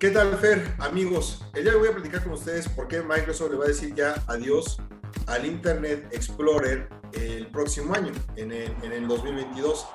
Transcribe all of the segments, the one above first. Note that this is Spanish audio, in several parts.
¿Qué tal, Fer? Amigos, el día de hoy voy a platicar con ustedes por qué Microsoft le va a decir ya adiós al Internet Explorer el próximo año, en el, 2022.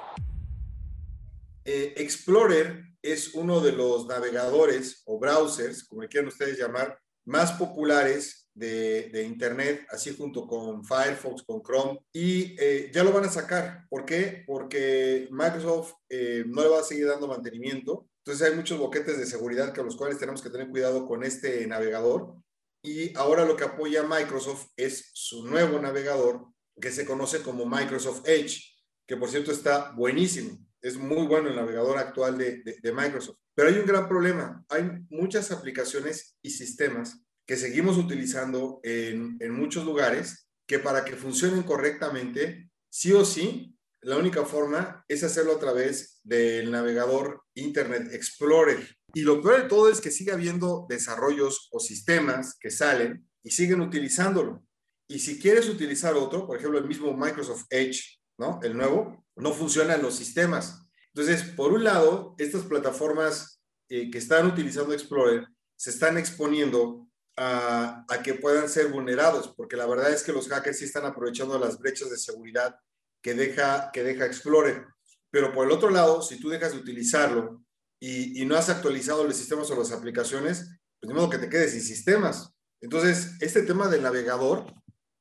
Eh, Explorer es uno de los navegadores o browsers, como quieran ustedes llamar, más populares de, Internet, así junto con Firefox, con Chrome, y eh, ya lo van a sacar. ¿Por qué? Porque Microsoft eh, no le va a seguir dando mantenimiento. Entonces hay muchos boquetes de seguridad con los cuales tenemos que tener cuidado con este navegador. Y ahora lo que apoya Microsoft es su nuevo navegador que se conoce como Microsoft Edge, que por cierto está buenísimo. Es muy bueno el navegador actual de, de Microsoft. Pero hay un gran problema. Hay muchas aplicaciones y sistemas que seguimos utilizando en, en muchos lugares que para que funcionen correctamente, sí o sí, la única forma es hacerlo a través del navegador Internet Explorer. Y lo peor de todo es que sigue habiendo desarrollos o sistemas que salen y siguen utilizándolo. Y si quieres utilizar otro, por ejemplo, el mismo Microsoft Edge, ¿no? El nuevo, no funcionan los sistemas. Entonces, por un lado, estas plataformas eh, que están utilizando Explorer se están exponiendo a, que puedan ser vulnerados, porque la verdad es que los hackers sí están aprovechando las brechas de seguridad que deja, que deja Explorer. Pero por el otro lado, si tú dejas de utilizarlo y, no has actualizado los sistemas o las aplicaciones, pues de modo que te quedes sin sistemas. Entonces, este tema del navegador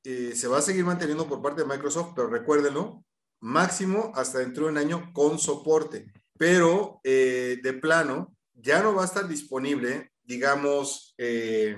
eh, se va a seguir manteniendo por parte de Microsoft, pero recuérdenlo, máximo hasta dentro de un año con soporte. Pero eh, de plano, ya no va a estar disponible, digamos, eh,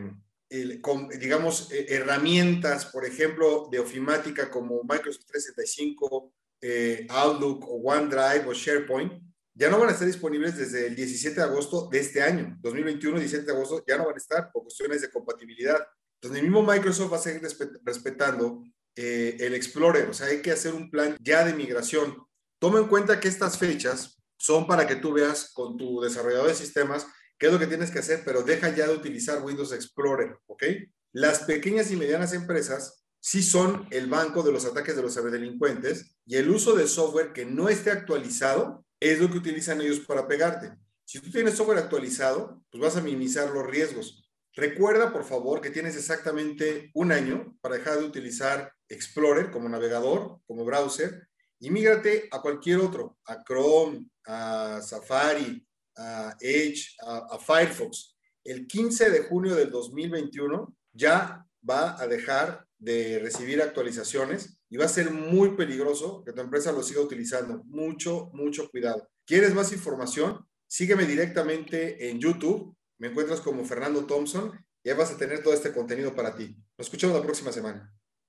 con, digamos, eh, herramientas, por ejemplo, de ofimática como Microsoft 365, eh, Outlook o OneDrive o SharePoint, ya no van a estar disponibles desde el 17 de agosto de este año, 2021, 17 de agosto, ya no van a estar por cuestiones de compatibilidad. Entonces, el mismo Microsoft va a seguir respetando eh, el Explorer, o sea, hay que hacer un plan ya de migración. Toma en cuenta que estas fechas son para que tú veas con tu desarrollador de sistemas qué es lo que tienes que hacer, pero deja ya de utilizar Windows Explorer, ¿ok? Las pequeñas y medianas empresas sí son el banco de los ataques de los ciberdelincuentes y el uso de software que no esté actualizado es lo que utilizan ellos para pegarte. Si tú tienes software actualizado, pues vas a minimizar los riesgos. Recuerda, por favor, que tienes exactamente un año para dejar de utilizar Explorer como navegador, como browser, y mígrate a cualquier otro, a Chrome, a Safari, a Edge, a, Firefox, el 15 de junio del 2021 ya va a dejar de recibir actualizaciones y va a ser muy peligroso que tu empresa lo siga utilizando. Mucho, mucho cuidado. ¿Quieres más información? Sígueme directamente en YouTube. Me encuentras como Fernando Thompson y ahí vas a tener todo este contenido para ti. Nos escuchamos la próxima semana.